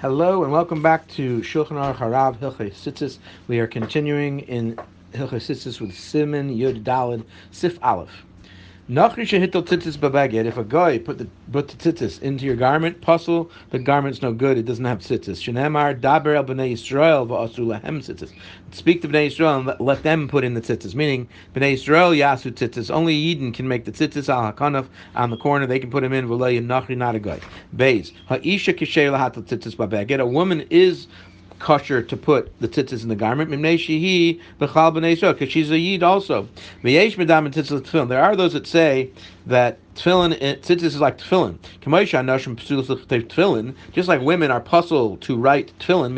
Hello and welcome back to Shulchan Aruch Harav Hilchei. We are continuing in Hilchei Tzitzis with Siman Yud Dalid Sif Aleph. Nachri shehitel tzitzis babaged. If a guy put the put the tzitzis into your garment, puzzle, the garment's no good. It doesn't have tzitzis. Shenemar daber el bnei Yisrael va'asu lahem tzitzis. Speak to bnei Yisrael and let, them put in the tzitzis. Meaning bnei Yisrael yasu tzitzis. Only Eden can make the tzitzis al hakanaf on the corner. They can put them in. V'lei nachri not a guy. Beis ha'isha kishay lahatel tzitzis. A woman is kosher to put the tzitzis in the garment. Because she's a yid also. There are those that say that tefillin, eh, tzitzis is like tefillin. Just like women are puzzled to write tefillin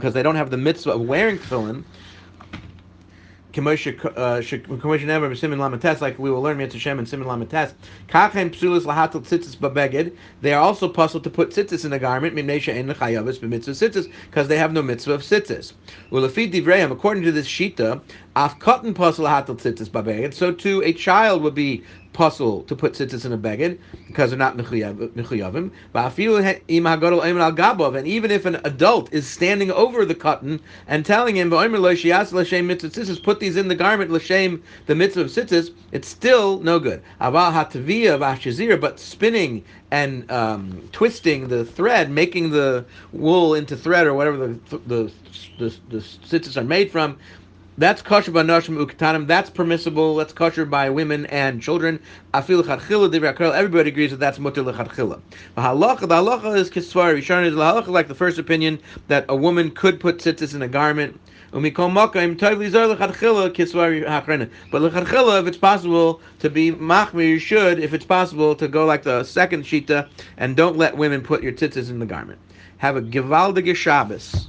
because they don't have the mitzvah of wearing tefillin Uh, like we will learn Mitzvah and Siman Lamates. Kachem psulis lahatel tzitzis babeged. They are also puzzled to put tzitzis in the garment, mimnesha ein lechayavis b'mitzvah tzitzis, because they have no mitzvah of tzitzis. Ulafid divrei according to this shita, af cotton puzzle lahatel tzitzis babeged. So too, a child would be puzzle to put tzitzis in a beged because they're not mechuyavim. And even if an adult is standing over the cotton and telling him, put these in the garment, l'shem the mitzvah of tzitzis, it's still no good. But spinning and um, twisting the thread, making the wool into thread or whatever the the, the, the tzitzis are made from, that's kosher by nashim uktanim. That's permissible. That's kosher by women and children. Afil chadchila Everybody agrees that that's mutter lechadchila. The halacha, the halacha is kisvar. Rishon is halacha like the first opinion that a woman could put tzitzis in a garment. But lechadchila, if it's possible to be machmir, you should, if it's possible, to go like the second shita and don't let women put your tzitzis in the garment. Have a givaldige Shabbos.